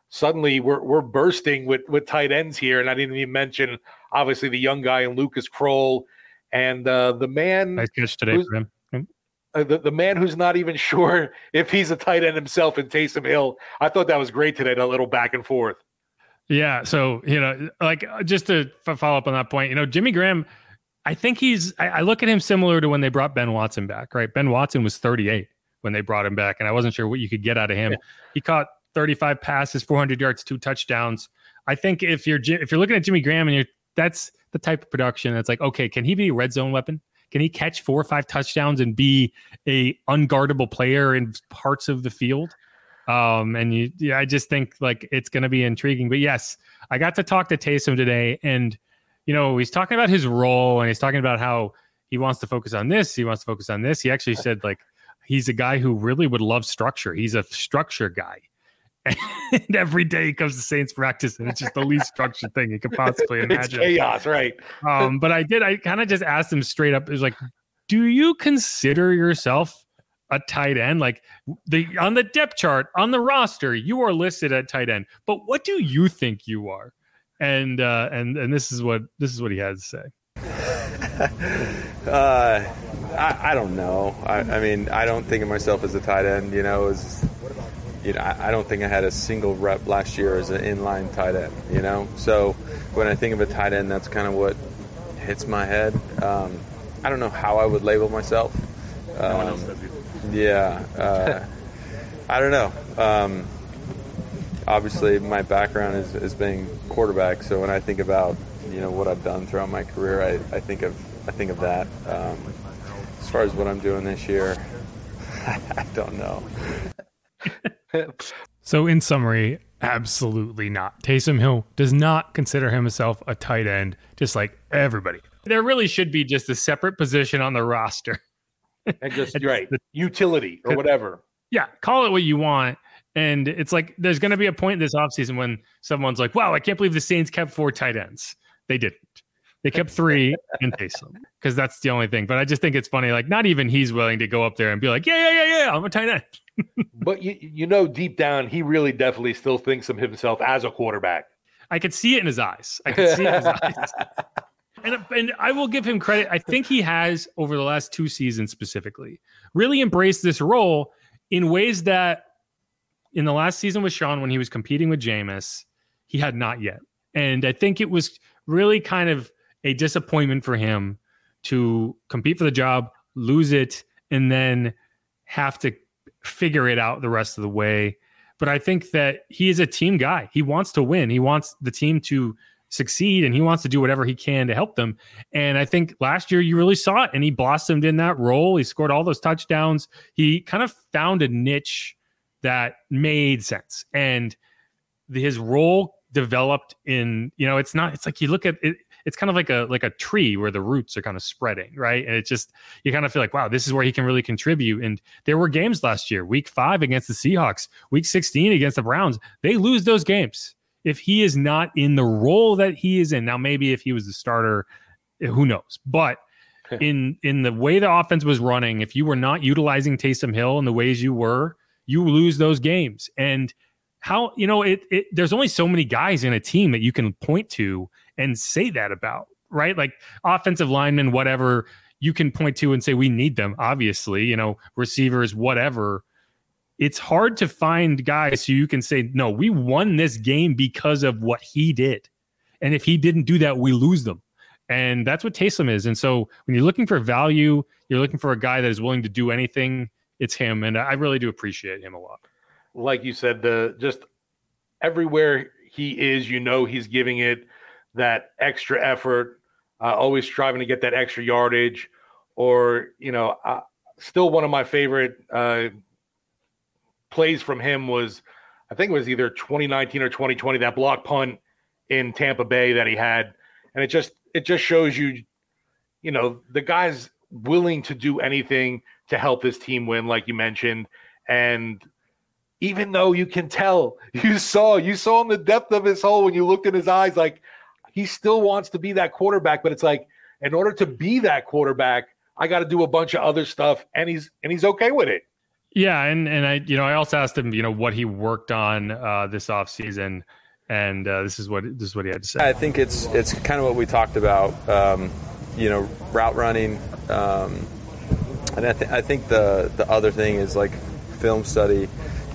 suddenly we're we're bursting with with tight ends here, and I didn't even mention obviously the young guy in Lucas Krull and uh, the man. Nice catch today for him. Uh, the, the man who's not even sure if he's a tight end himself in Taysom Hill. I thought that was great today, that little back and forth. Yeah. So, you know, like uh, just to follow up on that point, you know, Jimmy Graham, I think he's, I, I look at him similar to when they brought Ben Watson back, right? Ben Watson was 38 when they brought him back, and I wasn't sure what you could get out of him. Yeah. He caught 35 passes, 400 yards, two touchdowns. I think if you're if you're looking at Jimmy Graham and you're that's the type of production that's like, okay, can he be a red zone weapon? Can he catch four or five touchdowns and be a unguardable player in parts of the field? Um, and you, yeah, I just think like it's going to be intriguing. But yes, I got to talk to Taysom today, and you know he's talking about his role, and he's talking about how he wants to focus on this, he wants to focus on this. He actually said like he's a guy who really would love structure. He's a structure guy. and every day he comes to Saints practice, and it's just the least structured thing you could possibly imagine. It's chaos, right? um, but I did. I kind of just asked him straight up. It was like, "Do you consider yourself a tight end? Like the on the depth chart on the roster, you are listed at tight end, but what do you think you are?" And uh, and and this is what this is what he has to say. uh, I, I don't know. I, I mean, I don't think of myself as a tight end. You know, as you know, I, I don't think I had a single rep last year as an inline tight end. You know, so when I think of a tight end, that's kind of what hits my head. Um, I don't know how I would label myself. Um, yeah, uh, I don't know. Um, obviously, my background is, is being quarterback, so when I think about you know what I've done throughout my career, I, I think of I think of that. Um, as far as what I'm doing this year, I don't know. so, in summary, absolutely not. Taysom Hill does not consider himself a tight end, just like everybody. There really should be just a separate position on the roster. And just right, the, utility or whatever. Yeah, call it what you want. And it's like there's going to be a point this offseason when someone's like, wow, I can't believe the Saints kept four tight ends. They didn't. They kept three and Taysom because that's the only thing. But I just think it's funny. Like, not even he's willing to go up there and be like, yeah, yeah, yeah, yeah, I'm a tight end but you, you know, deep down, he really definitely still thinks of himself as a quarterback. I could see it in his eyes. I could see it in his eyes. And, and I will give him credit. I think he has, over the last two seasons specifically, really embraced this role in ways that in the last season with Sean, when he was competing with Jameis, he had not yet. And I think it was really kind of a disappointment for him to compete for the job, lose it, and then have to figure it out the rest of the way. But I think that he is a team guy. He wants to win. He wants the team to succeed and he wants to do whatever he can to help them. And I think last year you really saw it and he blossomed in that role. He scored all those touchdowns. He kind of found a niche that made sense. And his role developed in, you know, it's not, it's like you look at it, it's kind of like a like a tree where the roots are kind of spreading, right? And it's just you kind of feel like, wow, this is where he can really contribute. And there were games last year, week five against the Seahawks, week 16 against the Browns. They lose those games if he is not in the role that he is in. Now, maybe if he was the starter, eh, who knows? But in in the way the offense was running, if you were not utilizing Taysom Hill in the ways you were, you lose those games. And how you know it, it there's only so many guys in a team that you can point to and say that about, right? Like offensive linemen, whatever you can point to and say we need them, obviously, you know, receivers, whatever. It's hard to find guys who you can say, no, we won this game because of what he did. And if he didn't do that, we lose them. And that's what Taysom is. And so when you're looking for value, you're looking for a guy that is willing to do anything, it's him. And I really do appreciate him a lot. Like you said, the just everywhere he is, you know, he's giving it that extra effort, uh, always striving to get that extra yardage, or you know, uh, still one of my favorite uh, plays from him was, I think it was either 2019 or 2020 that block punt in Tampa Bay that he had, and it just it just shows you, you know, the guy's willing to do anything to help this team win, like you mentioned, and even though you can tell you saw you saw in the depth of his soul when you looked in his eyes like he still wants to be that quarterback, but it's like in order to be that quarterback, I got to do a bunch of other stuff, and he's and he's okay with it. Yeah, and and I you know I also asked him you know what he worked on uh, this off season, and uh, this is what this is what he had to say. I think it's it's kind of what we talked about. Um, you know, route running, um, and I, th- I think the the other thing is like film study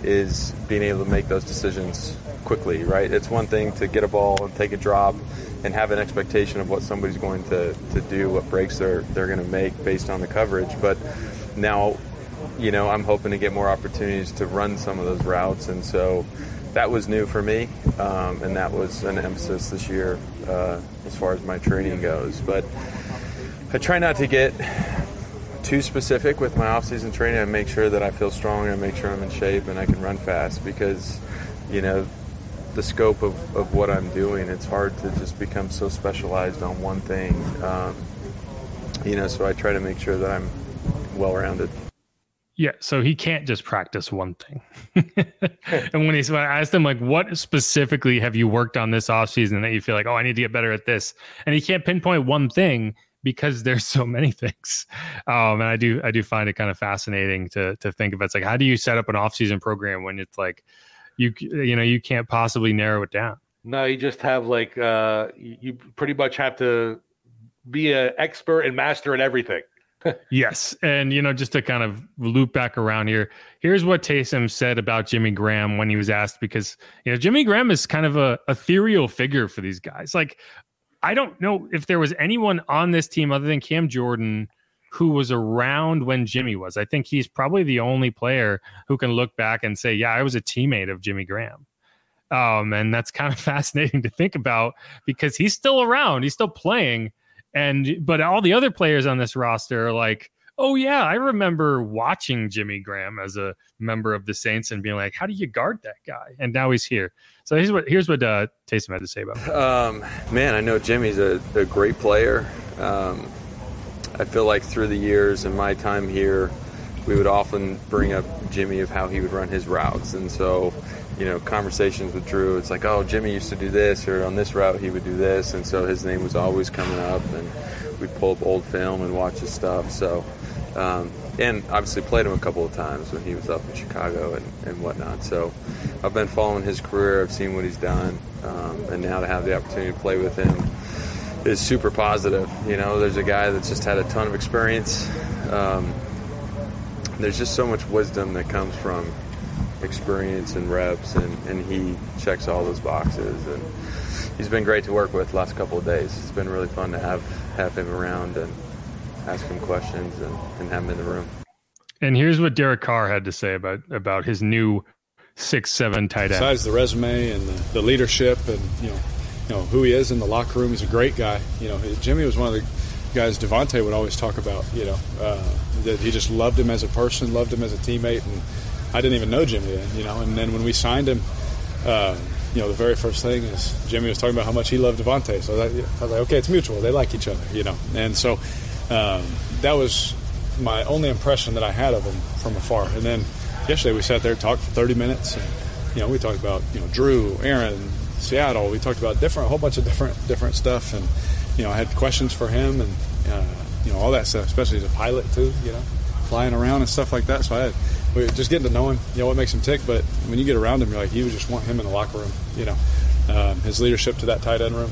is being able to make those decisions quickly. Right? It's one thing to get a ball and take a drop and have an expectation of what somebody's going to, to do, what breaks they're they're going to make based on the coverage, but now you know, I'm hoping to get more opportunities to run some of those routes, and so that was new for me, um, and that was an emphasis this year uh, as far as my training goes. But I try not to get too specific with my off-season training. I make sure that I feel strong, and I make sure I'm in shape, and I can run fast because, you know, the scope of, of what I'm doing, it's hard to just become so specialized on one thing. Um, you know, so I try to make sure that I'm well-rounded. Yeah, so he can't just practice one thing. and when he's when I asked him like what specifically have you worked on this offseason that you feel like, oh, I need to get better at this. And he can't pinpoint one thing because there's so many things. Um, and I do I do find it kind of fascinating to to think of it's like how do you set up an offseason program when it's like you you know you can't possibly narrow it down. No, you just have like uh you pretty much have to be an expert and master in everything yes. And, you know, just to kind of loop back around here, here's what Taysom said about Jimmy Graham when he was asked, because, you know, Jimmy Graham is kind of a ethereal figure for these guys. Like, I don't know if there was anyone on this team other than Cam Jordan who was around when Jimmy was. I think he's probably the only player who can look back and say, yeah, I was a teammate of Jimmy Graham. Um, and that's kind of fascinating to think about because he's still around, he's still playing and but all the other players on this roster are like, oh yeah, I remember watching Jimmy Graham as a member of the Saints and being like, how do you guard that guy? And now he's here. So here's what here's what uh, Taysom had to say about. Um, man, I know Jimmy's a, a great player. Um, I feel like through the years and my time here, we would often bring up Jimmy of how he would run his routes, and so you know, conversations with Drew, it's like, oh, Jimmy used to do this, or on this route he would do this, and so his name was always coming up, and we'd pull up old film and watch his stuff. So, um, and obviously played him a couple of times when he was up in Chicago and, and whatnot. So, I've been following his career, I've seen what he's done, um, and now to have the opportunity to play with him is super positive. You know, there's a guy that's just had a ton of experience. Um, there's just so much wisdom that comes from experience and reps, and, and he checks all those boxes. And he's been great to work with last couple of days. It's been really fun to have have him around and ask him questions and, and have him in the room. And here's what Derek Carr had to say about about his new six seven tight end. Besides the resume and the, the leadership and you know you know who he is in the locker room, he's a great guy. You know, Jimmy was one of the guys Davante would always talk about. You know, uh, that he just loved him as a person, loved him as a teammate, and I didn't even know Jimmy then, you know. And then when we signed him, uh, you know, the very first thing is Jimmy was talking about how much he loved Davante. So that, I was like, okay, it's mutual. They like each other, you know. And so um, that was my only impression that I had of him from afar. And then yesterday we sat there and talked for 30 minutes. And, you know, we talked about you know Drew, Aaron, Seattle. We talked about different, a whole bunch of different different stuff. And you know, I had questions for him and uh, you know all that stuff, especially as a pilot too. You know, flying around and stuff like that. So I had just getting to know him, you know, what makes him tick. But when you get around him, you're like, you just want him in the locker room, you know. Um, his leadership to that tight end room,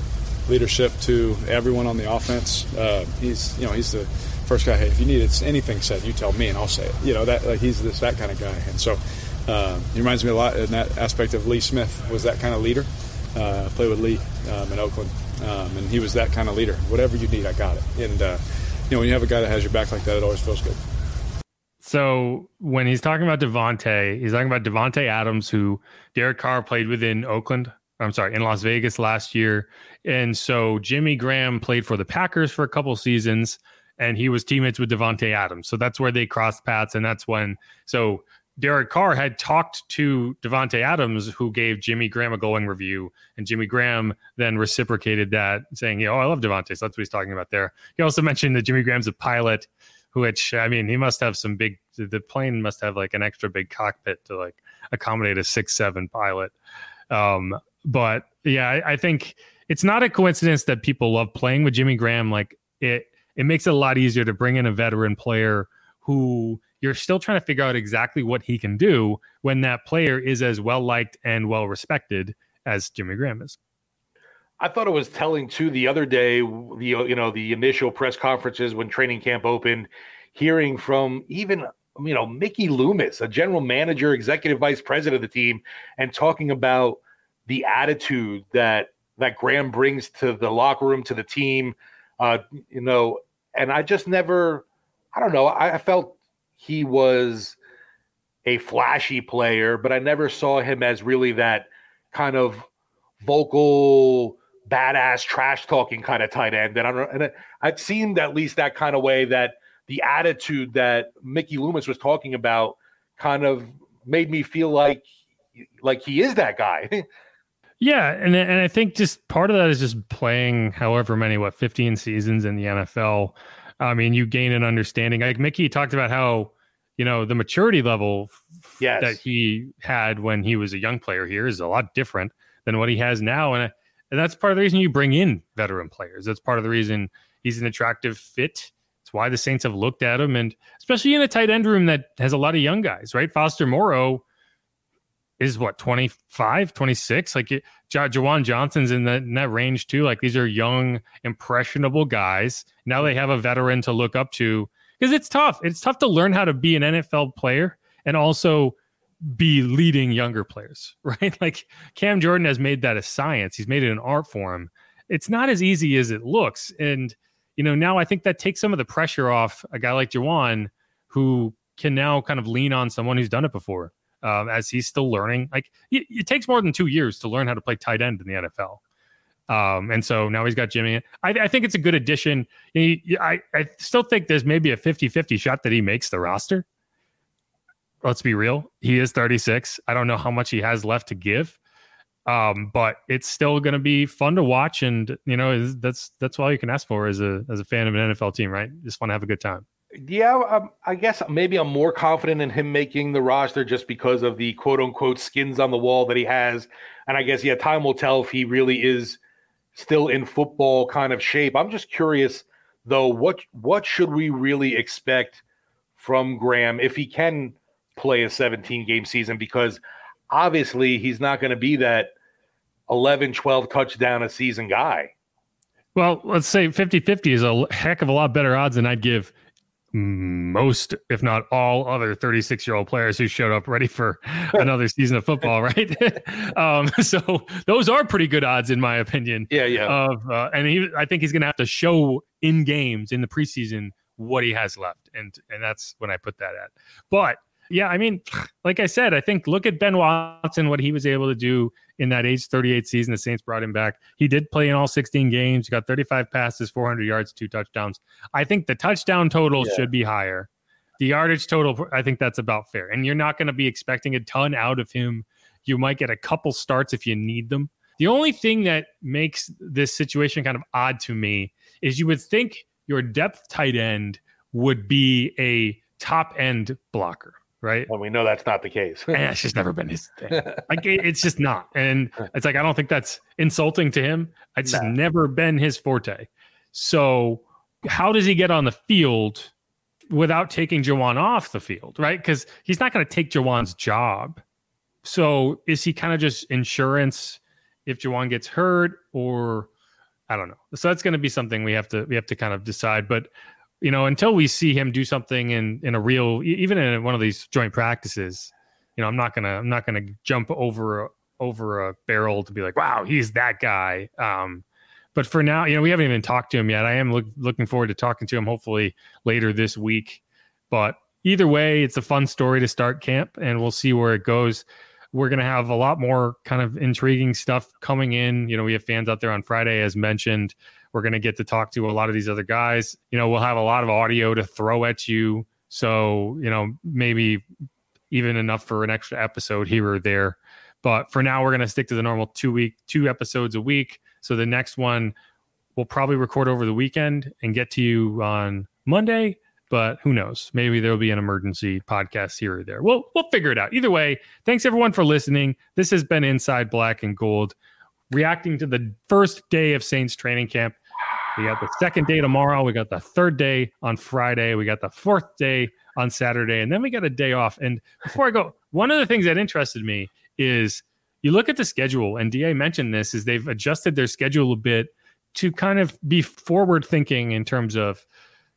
leadership to everyone on the offense. Uh, he's, you know, he's the first guy. Hey, if you need it's anything said, you tell me and I'll say it. You know, that like he's this that kind of guy. And so uh, he reminds me a lot in that aspect of Lee Smith was that kind of leader. Uh, played with Lee um, in Oakland, um, and he was that kind of leader. Whatever you need, I got it. And uh, you know, when you have a guy that has your back like that, it always feels good. So when he's talking about Davante, he's talking about Davante Adams, who Derek Carr played with in Oakland. I'm sorry, in Las Vegas last year. And so Jimmy Graham played for the Packers for a couple seasons, and he was teammates with Davante Adams. So that's where they crossed paths, and that's when. So Derek Carr had talked to Davante Adams, who gave Jimmy Graham a glowing review, and Jimmy Graham then reciprocated that, saying, "Yeah, oh, I love Davante." So that's what he's talking about there. He also mentioned that Jimmy Graham's a pilot, which I mean, he must have some big. The plane must have like an extra big cockpit to like accommodate a six seven pilot. Um, but yeah, I, I think it's not a coincidence that people love playing with Jimmy Graham. Like it, it makes it a lot easier to bring in a veteran player who you're still trying to figure out exactly what he can do when that player is as well liked and well respected as Jimmy Graham is. I thought it was telling too the other day, the you know the initial press conferences when training camp opened, hearing from even you know Mickey Loomis, a general manager, executive vice president of the team, and talking about the attitude that that Graham brings to the locker room to the team, uh, you know, and I just never, I don't know, I, felt he was a flashy player, but I never saw him as really that kind of vocal badass trash talking kind of tight end. And I don't and it seemed at least that kind of way that the attitude that Mickey Loomis was talking about kind of made me feel like like he is that guy. yeah, and and I think just part of that is just playing however many what 15 seasons in the NFL. I mean, you gain an understanding. Like Mickey talked about how you know the maturity level yes. that he had when he was a young player here is a lot different than what he has now, and and that's part of the reason you bring in veteran players. That's part of the reason he's an attractive fit. It's why the Saints have looked at him, and especially in a tight end room that has a lot of young guys, right? Foster Moreau is what 25 26 like J- Juwan Johnson's in that, in that range too like these are young impressionable guys now they have a veteran to look up to because it's tough it's tough to learn how to be an NFL player and also be leading younger players, right? Like Cam Jordan has made that a science. He's made it an art form. It's not as easy as it looks. And, you know, now I think that takes some of the pressure off a guy like Juwan, who can now kind of lean on someone who's done it before um, as he's still learning. Like it, it, takes more than two years to learn how to play tight end in the NFL. Um, and so now he's got Jimmy. I, I think it's a good addition. He, I, I still think there's maybe a 50 50 shot that he makes the roster let's be real. He is 36. I don't know how much he has left to give. Um, but it's still going to be fun to watch, and you know that's that's all you can ask for as a as a fan of an NFL team, right? Just want to have a good time. Yeah, um, I guess maybe I'm more confident in him making the roster just because of the quote unquote skins on the wall that he has, and I guess yeah, time will tell if he really is still in football kind of shape. I'm just curious though, what what should we really expect from Graham if he can play a 17 game season because obviously he's not going to be that 11, 12 touchdown a season guy. Well, let's say 50 50 is a heck of a lot better odds than I'd give most, if not all, other 36 year old players who showed up ready for another season of football, right? um, so those are pretty good odds, in my opinion. Yeah, yeah. Of uh, and he, I think he's going to have to show in games in the preseason what he has left, and and that's when I put that at. But yeah, I mean, like I said, I think look at Ben Watson, what he was able to do in that age 38 season. The Saints brought him back. He did play in all 16 games. He got 35 passes, 400 yards, two touchdowns. I think the touchdown total yeah. should be higher. The yardage total, I think that's about fair. And you're not going to be expecting a ton out of him. You might get a couple starts if you need them. The only thing that makes this situation kind of odd to me is you would think your depth tight end would be a top end blocker right? And we know that's not the case. and it's just never been his thing. Like it's just not, and it's like I don't think that's insulting to him. It's nah. never been his forte. So how does he get on the field without taking Juwan off the field, right? Because he's not going to take Juwan's job. So is he kind of just insurance if Juwan gets hurt, or I don't know. So that's going to be something we have to we have to kind of decide. But you know, until we see him do something in in a real, even in one of these joint practices, you know, I'm not gonna I'm not gonna jump over over a barrel to be like, wow, he's that guy. Um, but for now, you know, we haven't even talked to him yet. I am look, looking forward to talking to him hopefully later this week. But either way, it's a fun story to start camp, and we'll see where it goes. We're going to have a lot more kind of intriguing stuff coming in. You know, we have fans out there on Friday, as mentioned. We're going to get to talk to a lot of these other guys. You know, we'll have a lot of audio to throw at you. So, you know, maybe even enough for an extra episode here or there. But for now, we're going to stick to the normal two week, two episodes a week. So the next one we'll probably record over the weekend and get to you on Monday. But who knows? Maybe there'll be an emergency podcast here or there. We'll we'll figure it out. Either way, thanks everyone for listening. This has been Inside Black and Gold, reacting to the first day of Saints training camp We got the second day tomorrow. We got the third day on Friday. We got the fourth day on Saturday. And then we got a day off. And before I go, one of the things that interested me is you look at the schedule, and DA mentioned this, is they've adjusted their schedule a bit to kind of be forward thinking in terms of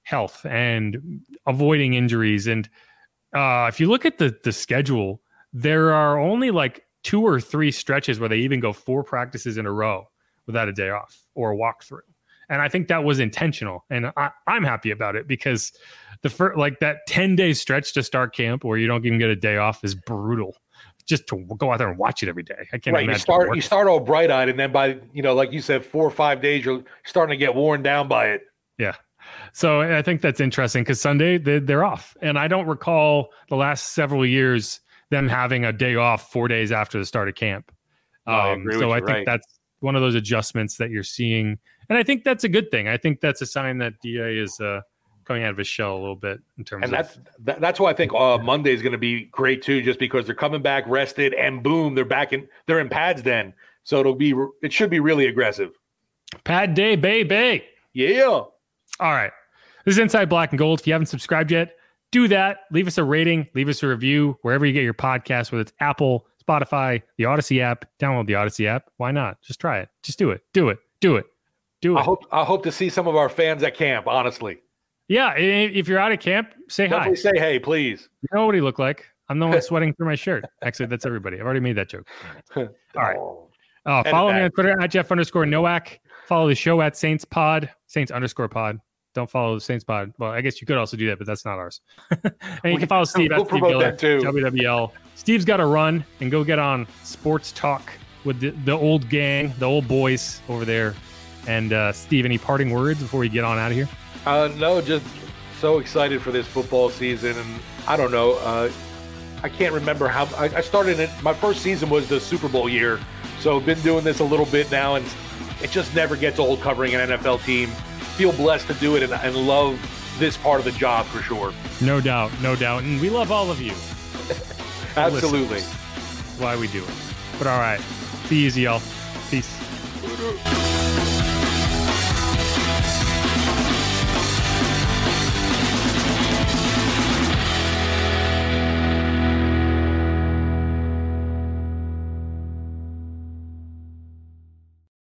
health and avoiding injuries. And uh, if you look at the the schedule, there are only like two or three stretches where they even go four practices in a row without a day off or a walkthrough. And I think that was intentional. And I, am happy about it because the first, like that 10 day stretch to start camp where you don't even get a day off is brutal. Just to go out there and watch it every day. I can't right, You start, you start all bright eyed, and then by, you know, like you said, four or five days, you're starting to get worn down by it. Yeah. So I think that's interesting because Sunday they're off. And I don't recall the last several years them having a day off four days after the start of camp. Um, I agree so I think right. that's one of those adjustments that you're seeing, and I think that's a good thing. I think that's a sign that Da is uh, coming out of his shell a little bit in terms. And of, that's that, that's why I think uh, Monday is going to be great too, just because they're coming back rested, and boom, they're back in they're in pads then, so it'll be it should be really aggressive. Pad day, baby. Yeah. All right. This is Inside Black and Gold. If you haven't subscribed yet, do that. Leave us a rating, leave us a review wherever you get your podcast, whether it's Apple, Spotify, the Audacy app. Download the Audacy app. Why not? Just try it. Just do it. Do it. Do it. Do it. I hope I hope to see some of our fans at camp. Honestly. Yeah, if you're out of camp, say Definitely hi. Say hey, please. You know what he looked like? I'm the one sweating through my shirt. Actually, that's everybody. I've already made that joke. All right. Oh, uh, follow me on Twitter at Jeff underscore Nowak. Follow the show at Saints Pod, Saints underscore Pod. Don't follow the Saints Pod. Well, I guess you could also do that, but that's not ours. and you can follow Steve we'll at Steve promote Miller, that too. WWL. Steve's got to run and go get on Sports Talk with the, the old gang, the old boys over there. And uh, Steve, any parting words before we get on out of here? Uh, no, just so excited for this football season, and I don't know. Uh, I can't remember how I, I started it. My first season was the Super Bowl year, so I've been doing this a little bit now, and it just never gets old covering an NFL team. Feel blessed to do it, and, and love this part of the job for sure. No doubt, no doubt, and we love all of you. Absolutely, That's why we do it. But all right, be easy, y'all. Peace.